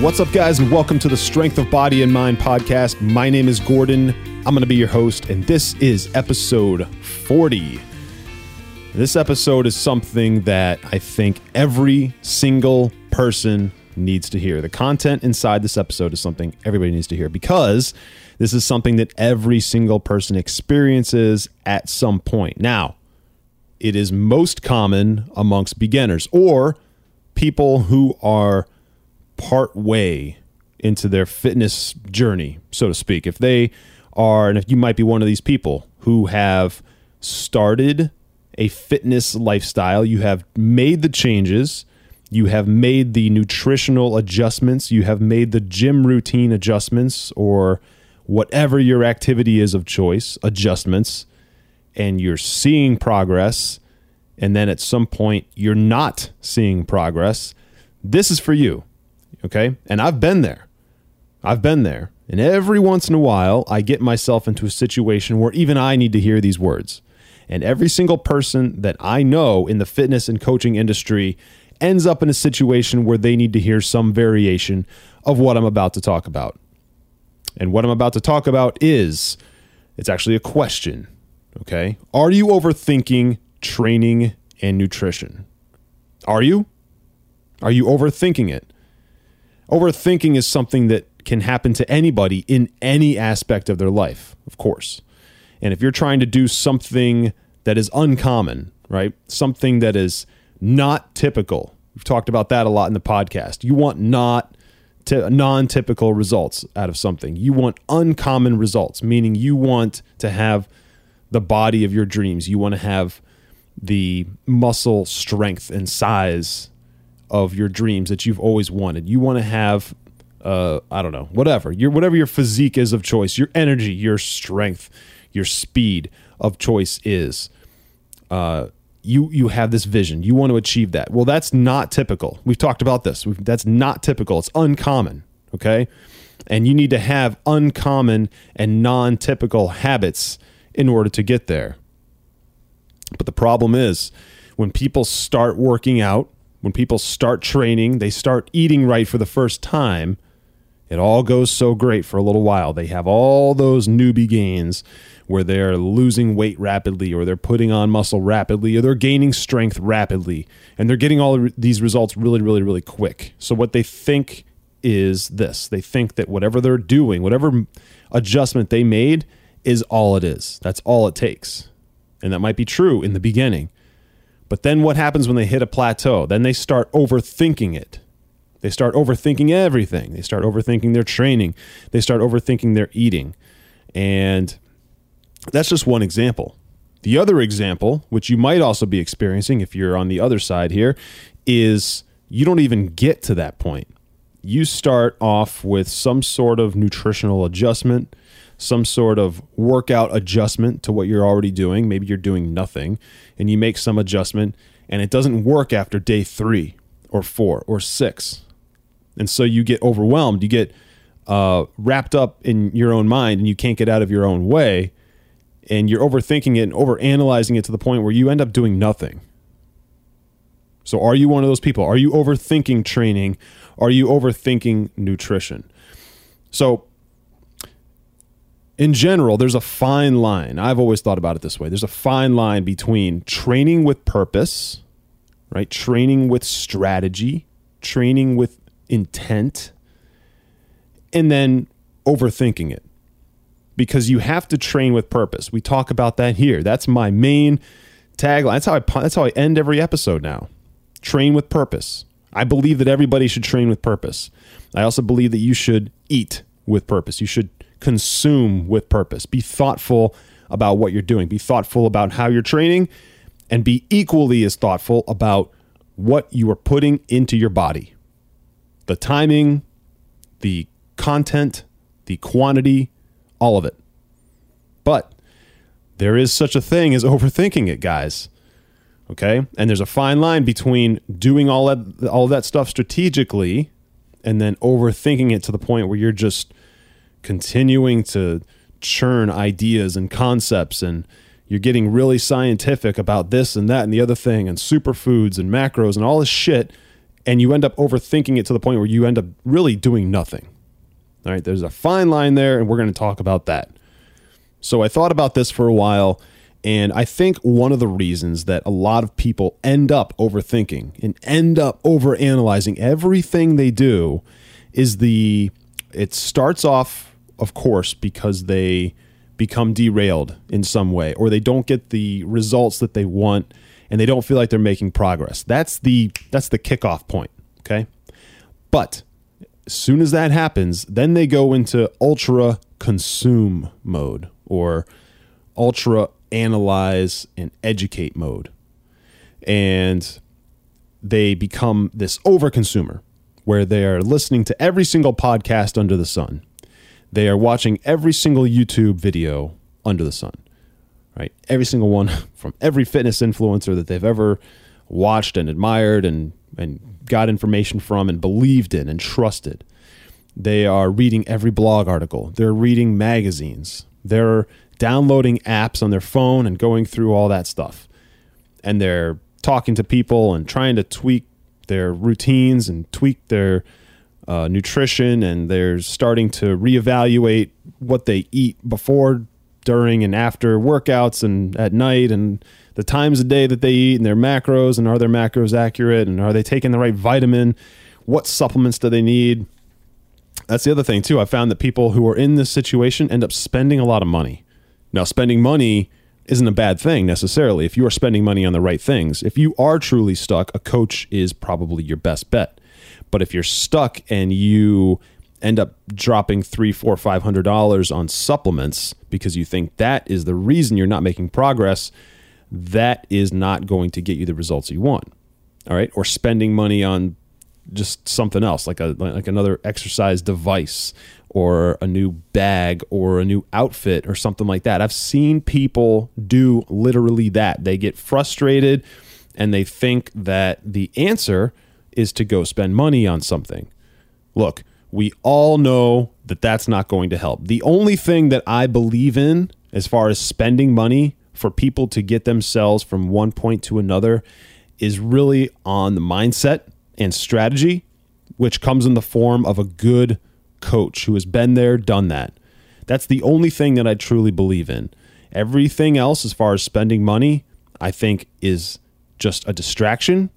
What's up, guys, and welcome to the Strength of Body and Mind podcast. My name is Gordon. I'm going to be your host, and this is episode 40. This episode is something that I think every single person needs to hear. The content inside this episode is something everybody needs to hear because this is something that every single person experiences at some point. Now, it is most common amongst beginners or people who are part way into their fitness journey, so to speak. If they are, and if you might be one of these people who have started a fitness lifestyle, you have made the changes, you have made the nutritional adjustments, you have made the gym routine adjustments, or whatever your activity is of choice, adjustments, and you're seeing progress, and then at some point you're not seeing progress, this is for you. Okay. And I've been there. I've been there. And every once in a while, I get myself into a situation where even I need to hear these words. And every single person that I know in the fitness and coaching industry ends up in a situation where they need to hear some variation of what I'm about to talk about. And what I'm about to talk about is it's actually a question. Okay. Are you overthinking training and nutrition? Are you? Are you overthinking it? Overthinking is something that can happen to anybody in any aspect of their life, of course. And if you're trying to do something that is uncommon, right? Something that is not typical. We've talked about that a lot in the podcast. You want not t- non-typical results out of something. You want uncommon results, meaning you want to have the body of your dreams. You want to have the muscle strength and size of your dreams that you've always wanted. You want to have uh, I don't know, whatever your whatever your physique is of choice, your energy, your strength, your speed of choice is. Uh, you you have this vision. You want to achieve that. Well, that's not typical. We've talked about this. We've, that's not typical. It's uncommon. Okay, and you need to have uncommon and non-typical habits in order to get there. But the problem is when people start working out when people start training, they start eating right for the first time, it all goes so great for a little while. They have all those newbie gains where they're losing weight rapidly or they're putting on muscle rapidly or they're gaining strength rapidly and they're getting all these results really really really quick. So what they think is this. They think that whatever they're doing, whatever adjustment they made is all it is. That's all it takes. And that might be true in the beginning. But then what happens when they hit a plateau? Then they start overthinking it. They start overthinking everything. They start overthinking their training. They start overthinking their eating. And that's just one example. The other example, which you might also be experiencing if you're on the other side here, is you don't even get to that point. You start off with some sort of nutritional adjustment some sort of workout adjustment to what you're already doing. Maybe you're doing nothing and you make some adjustment and it doesn't work after day three or four or six. And so you get overwhelmed. You get uh, wrapped up in your own mind and you can't get out of your own way. And you're overthinking it and overanalyzing it to the point where you end up doing nothing. So, are you one of those people? Are you overthinking training? Are you overthinking nutrition? So, in general, there's a fine line. I've always thought about it this way. There's a fine line between training with purpose, right? Training with strategy, training with intent, and then overthinking it. Because you have to train with purpose. We talk about that here. That's my main tagline. That's how I that's how I end every episode now. Train with purpose. I believe that everybody should train with purpose. I also believe that you should eat with purpose. You should consume with purpose. Be thoughtful about what you're doing. Be thoughtful about how you're training and be equally as thoughtful about what you are putting into your body. The timing, the content, the quantity, all of it. But there is such a thing as overthinking it, guys. Okay? And there's a fine line between doing all that all that stuff strategically and then overthinking it to the point where you're just continuing to churn ideas and concepts and you're getting really scientific about this and that and the other thing and superfoods and macros and all this shit and you end up overthinking it to the point where you end up really doing nothing. All right, there's a fine line there and we're going to talk about that. So I thought about this for a while and I think one of the reasons that a lot of people end up overthinking and end up overanalyzing everything they do is the it starts off of course because they become derailed in some way or they don't get the results that they want and they don't feel like they're making progress. That's the that's the kickoff point, okay? But as soon as that happens, then they go into ultra consume mode or ultra analyze and educate mode. And they become this overconsumer where they are listening to every single podcast under the sun. They are watching every single YouTube video under the sun. Right? Every single one from every fitness influencer that they've ever watched and admired and and got information from and believed in and trusted. They are reading every blog article. They're reading magazines. They're downloading apps on their phone and going through all that stuff. And they're talking to people and trying to tweak their routines and tweak their uh, nutrition. And they're starting to reevaluate what they eat before, during, and after workouts and at night and the times of day that they eat and their macros and are their macros accurate and are they taking the right vitamin? What supplements do they need? That's the other thing too. I found that people who are in this situation end up spending a lot of money. Now, spending money isn't a bad thing necessarily if you are spending money on the right things. If you are truly stuck, a coach is probably your best bet. But if you're stuck and you end up dropping three, four, five hundred dollars on supplements because you think that is the reason you're not making progress, that is not going to get you the results you want. All right. Or spending money on just something else, like a like another exercise device or a new bag or a new outfit or something like that. I've seen people do literally that. They get frustrated and they think that the answer is to go spend money on something. Look, we all know that that's not going to help. The only thing that I believe in as far as spending money for people to get themselves from one point to another is really on the mindset and strategy, which comes in the form of a good coach who has been there, done that. That's the only thing that I truly believe in. Everything else, as far as spending money, I think is just a distraction.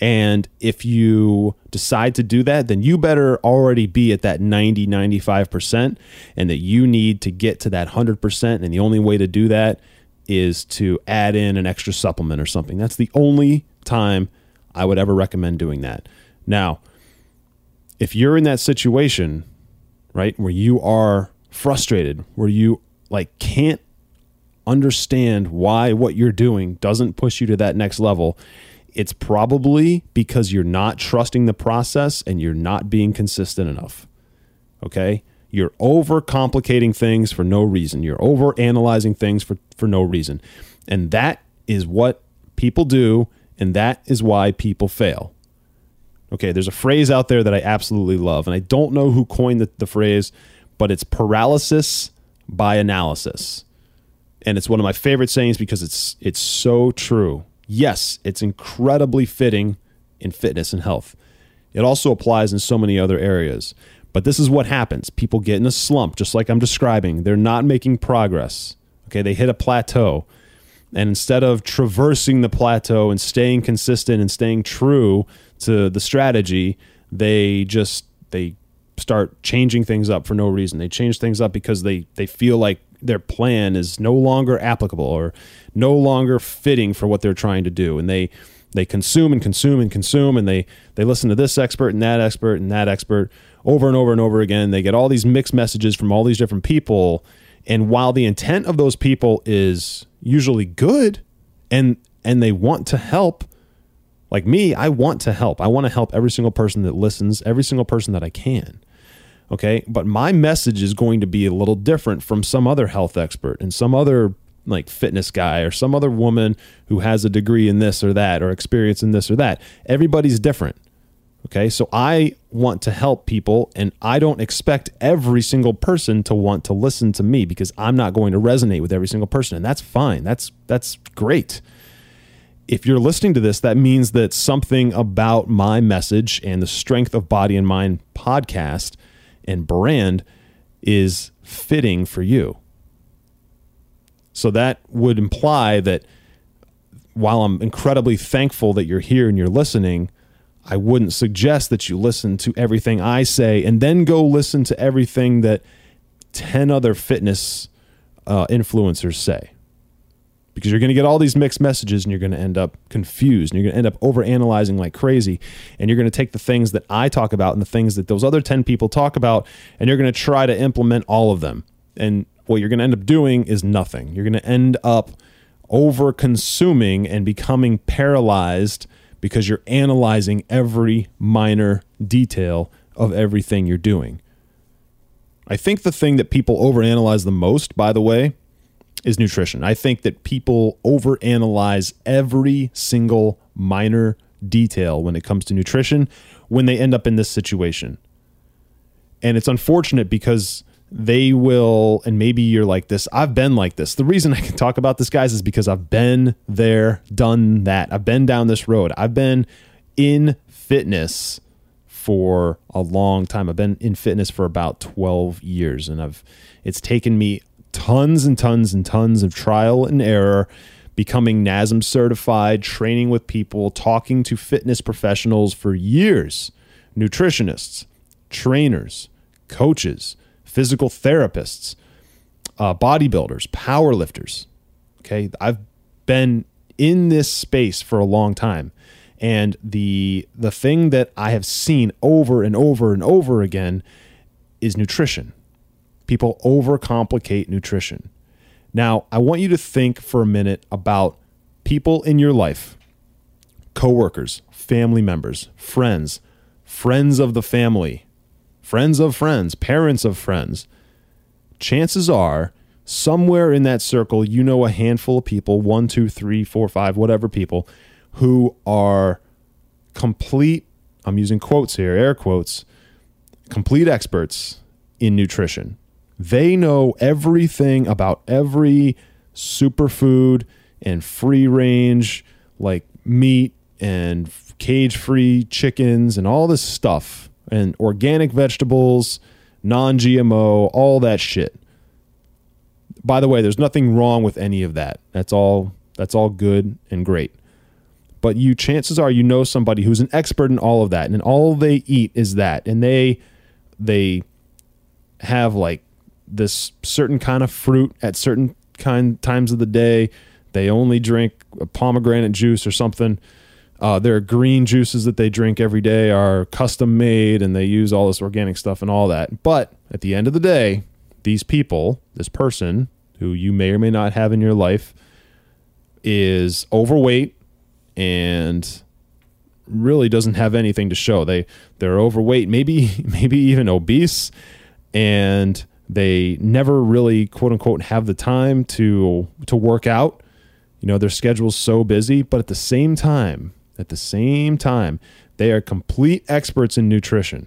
And if you decide to do that, then you better already be at that 90, 95%, and that you need to get to that 100%. And the only way to do that is to add in an extra supplement or something. That's the only time I would ever recommend doing that. Now, if you're in that situation, right, where you are frustrated, where you like can't understand why what you're doing doesn't push you to that next level, it's probably because you're not trusting the process and you're not being consistent enough. Okay? You're overcomplicating things for no reason. You're over analyzing things for, for no reason. And that is what people do, and that is why people fail. Okay, there's a phrase out there that I absolutely love, and I don't know who coined the, the phrase, but it's paralysis by analysis. And it's one of my favorite sayings because it's it's so true. Yes, it's incredibly fitting in fitness and health. It also applies in so many other areas. But this is what happens. People get in a slump, just like I'm describing. They're not making progress. Okay, they hit a plateau. And instead of traversing the plateau and staying consistent and staying true to the strategy, they just they start changing things up for no reason. They change things up because they they feel like their plan is no longer applicable or no longer fitting for what they're trying to do and they they consume and consume and consume and they they listen to this expert and that expert and that expert over and over and over again. They get all these mixed messages from all these different people And while the intent of those people is usually good and and they want to help, like me, I want to help. I want to help every single person that listens, every single person that I can. Okay? But my message is going to be a little different from some other health expert and some other like fitness guy or some other woman who has a degree in this or that or experience in this or that. Everybody's different. Okay. So I want to help people and I don't expect every single person to want to listen to me because I'm not going to resonate with every single person. And that's fine. That's that's great. If you're listening to this, that means that something about my message and the strength of body and mind podcast and brand is fitting for you. So that would imply that while I'm incredibly thankful that you're here and you're listening, I wouldn't suggest that you listen to everything I say and then go listen to everything that 10 other fitness uh, influencers say. Because you're going to get all these mixed messages and you're going to end up confused and you're going to end up over analyzing like crazy. And you're going to take the things that I talk about and the things that those other 10 people talk about and you're going to try to implement all of them. And what you're going to end up doing is nothing. You're going to end up over consuming and becoming paralyzed because you're analyzing every minor detail of everything you're doing. I think the thing that people overanalyze the most, by the way, is nutrition. I think that people overanalyze every single minor detail when it comes to nutrition when they end up in this situation. And it's unfortunate because they will, and maybe you're like this. I've been like this. The reason I can talk about this, guys, is because I've been there, done that. I've been down this road. I've been in fitness for a long time. I've been in fitness for about 12 years, and I've it's taken me tons and tons and tons of trial and error becoming NASM certified, training with people, talking to fitness professionals for years, nutritionists, trainers, coaches, physical therapists, uh, bodybuilders, powerlifters. Okay, I've been in this space for a long time, and the the thing that I have seen over and over and over again is nutrition. People overcomplicate nutrition. Now, I want you to think for a minute about people in your life, coworkers, family members, friends, friends of the family, friends of friends, parents of friends, chances are somewhere in that circle, you know a handful of people one, two, three, four, five, whatever people who are complete, I'm using quotes here, air quotes, complete experts in nutrition. They know everything about every superfood and free range, like meat and cage free chickens and all this stuff and organic vegetables, non GMO, all that shit. By the way, there's nothing wrong with any of that. That's all that's all good and great. But you chances are you know somebody who's an expert in all of that and all they eat is that and they they have like this certain kind of fruit at certain kind times of the day. They only drink pomegranate juice or something uh, their green juices that they drink every day are custom made and they use all this organic stuff and all that. But at the end of the day, these people, this person who you may or may not have in your life, is overweight and really doesn't have anything to show. They they're overweight, maybe maybe even obese, and they never really quote unquote have the time to to work out. You know, their schedule's so busy, but at the same time, at the same time, they are complete experts in nutrition.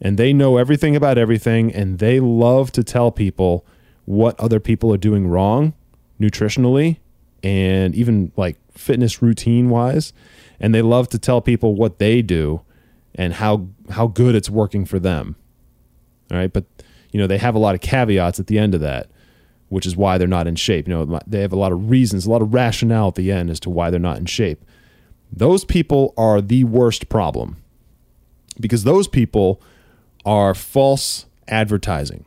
And they know everything about everything and they love to tell people what other people are doing wrong nutritionally and even like fitness routine wise and they love to tell people what they do and how how good it's working for them. All right? But you know they have a lot of caveats at the end of that which is why they're not in shape. You know they have a lot of reasons a lot of rationale at the end as to why they're not in shape. Those people are the worst problem because those people are false advertising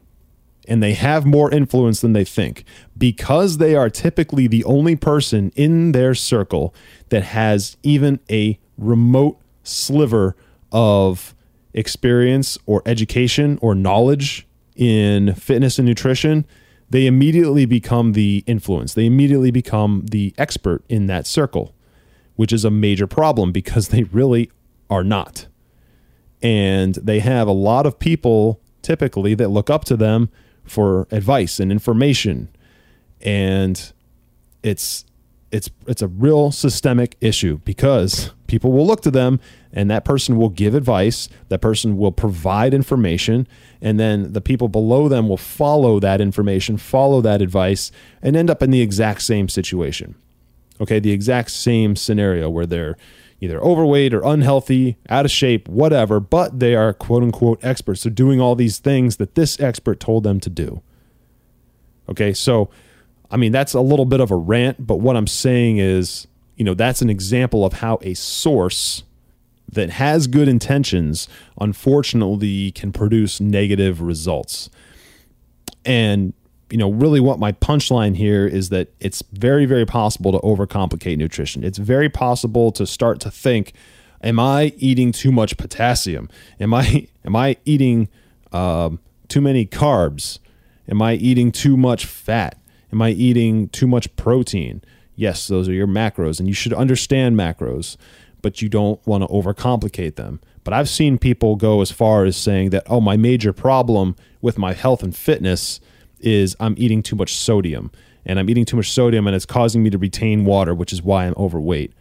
and they have more influence than they think because they are typically the only person in their circle that has even a remote sliver of experience or education or knowledge in fitness and nutrition they immediately become the influence. They immediately become the expert in that circle, which is a major problem because they really are not. And they have a lot of people typically that look up to them for advice and information. And it's it's it's a real systemic issue because people will look to them and that person will give advice that person will provide information and then the people below them will follow that information follow that advice and end up in the exact same situation. Okay the exact same scenario where they're either overweight or unhealthy out of shape whatever but they are quote unquote experts. They're doing all these things that this expert told them to do. Okay so I mean, that's a little bit of a rant, but what I'm saying is, you know, that's an example of how a source that has good intentions unfortunately can produce negative results. And, you know, really what my punchline here is that it's very, very possible to overcomplicate nutrition. It's very possible to start to think, am I eating too much potassium? Am I am I eating um, too many carbs? Am I eating too much fat? Am I eating too much protein? Yes, those are your macros, and you should understand macros, but you don't want to overcomplicate them. But I've seen people go as far as saying that, oh, my major problem with my health and fitness is I'm eating too much sodium, and I'm eating too much sodium, and it's causing me to retain water, which is why I'm overweight.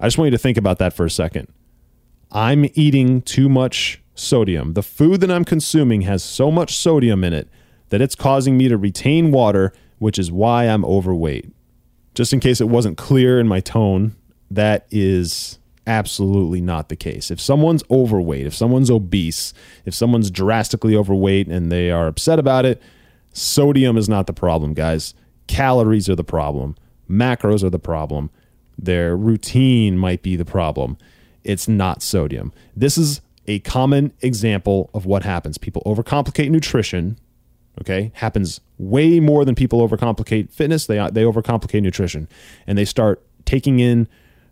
I just want you to think about that for a second. I'm eating too much sodium. The food that I'm consuming has so much sodium in it that it's causing me to retain water which is why I'm overweight. Just in case it wasn't clear in my tone, that is absolutely not the case. If someone's overweight, if someone's obese, if someone's drastically overweight and they are upset about it, sodium is not the problem, guys. Calories are the problem. Macros are the problem. Their routine might be the problem. It's not sodium. This is a common example of what happens. People overcomplicate nutrition okay happens way more than people overcomplicate fitness. They they overcomplicate nutrition. And they start taking in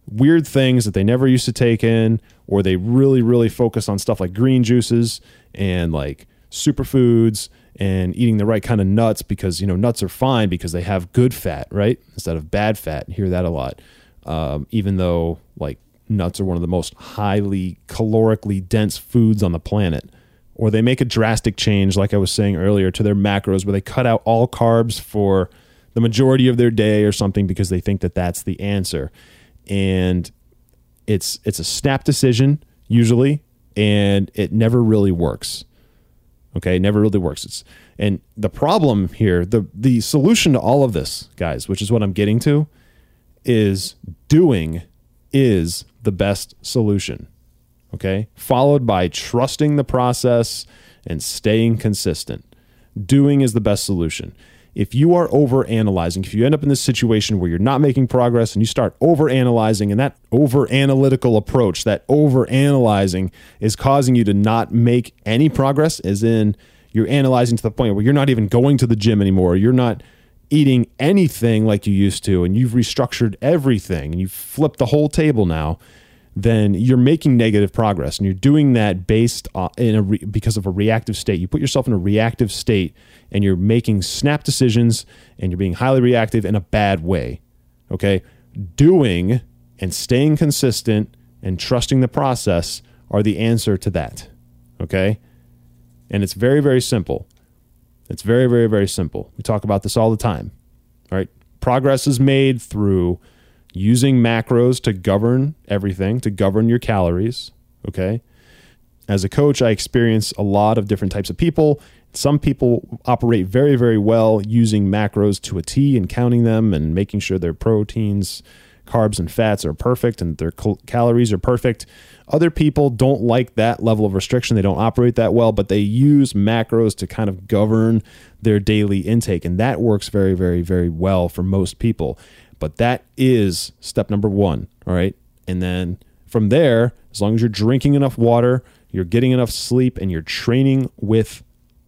weird things that they never used to take in or they really really focus on stuff like green juices and like superfoods and eating the right kind of nuts because you know nuts are fine because they have good fat right instead of bad fat. Hear that a lot. Um, even though like nuts are one of the most highly calorically dense foods on the planet or they make a drastic change, like I was saying earlier, to their macros where they cut out all carbs for the majority of their day or something because they think that that's the answer. And it's it's a snap decision usually, and it never really works. Okay, it never really works. It's and the problem here, the the solution to all of this, guys, which is what I'm getting to, is doing is the best solution okay? Followed by trusting the process and staying consistent. Doing is the best solution. If you are over analyzing, if you end up in this situation where you're not making progress and you start over analyzing, and that over analytical approach, that over analyzing is causing you to not make any progress, as in you're analyzing to the point where you're not even going to the gym anymore, you're not eating anything like you used to, and you've restructured everything and you've flipped the whole table now then you're making negative progress and you're doing that based on, in a re, because of a reactive state. You put yourself in a reactive state and you're making snap decisions and you're being highly reactive in a bad way. Okay? Doing and staying consistent and trusting the process are the answer to that. Okay? And it's very very simple. It's very very very simple. We talk about this all the time. All right? Progress is made through using macros to govern everything, to govern your calories. Okay. As a coach, I experience a lot of different types of people. Some people operate very, very well using macros to a T and counting them and making sure their proteins, carbs, and fats are perfect and their cal- calories are perfect. Other people don't like that level of restriction. They don't operate that well, but they use macros to kind of govern their daily intake. And that works very, very, very well for most people. But that is step number one. All right. And then from there, as long as you're drinking enough water, you're getting enough sleep, and you're training with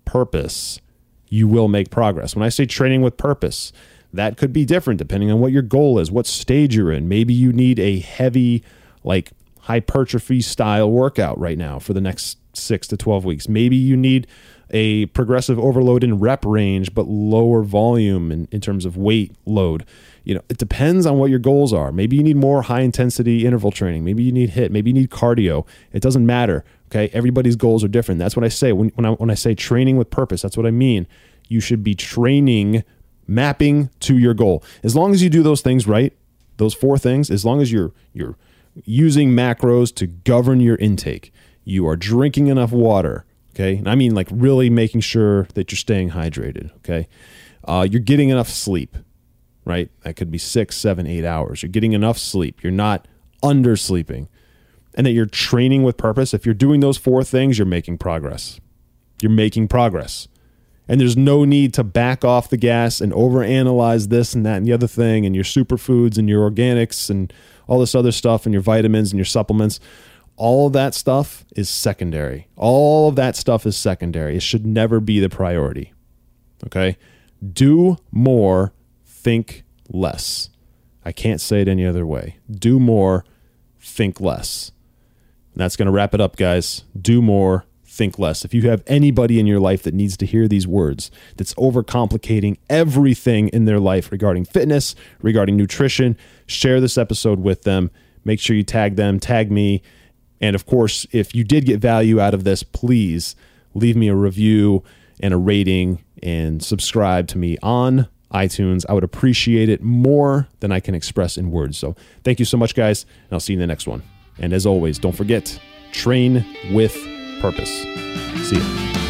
purpose, you will make progress. When I say training with purpose, that could be different depending on what your goal is, what stage you're in. Maybe you need a heavy, like hypertrophy style workout right now for the next six to 12 weeks. Maybe you need a progressive overload in rep range, but lower volume in, in terms of weight load. You know, it depends on what your goals are. Maybe you need more high intensity interval training. Maybe you need HIIT. Maybe you need cardio. It doesn't matter. Okay. Everybody's goals are different. That's what I say when, when I, when I say training with purpose, that's what I mean. You should be training, mapping to your goal. As long as you do those things right, those four things, as long as you're, you're using macros to govern your intake, you are drinking enough water, Okay. And I mean, like, really making sure that you're staying hydrated. Okay. Uh, you're getting enough sleep, right? That could be six, seven, eight hours. You're getting enough sleep. You're not undersleeping. And that you're training with purpose. If you're doing those four things, you're making progress. You're making progress. And there's no need to back off the gas and overanalyze this and that and the other thing and your superfoods and your organics and all this other stuff and your vitamins and your supplements all of that stuff is secondary. All of that stuff is secondary. It should never be the priority. Okay? Do more, think less. I can't say it any other way. Do more, think less. And that's going to wrap it up, guys. Do more, think less. If you have anybody in your life that needs to hear these words, that's overcomplicating everything in their life regarding fitness, regarding nutrition, share this episode with them. Make sure you tag them, tag me and of course, if you did get value out of this, please leave me a review and a rating and subscribe to me on iTunes. I would appreciate it more than I can express in words. So thank you so much, guys, and I'll see you in the next one. And as always, don't forget train with purpose. See you.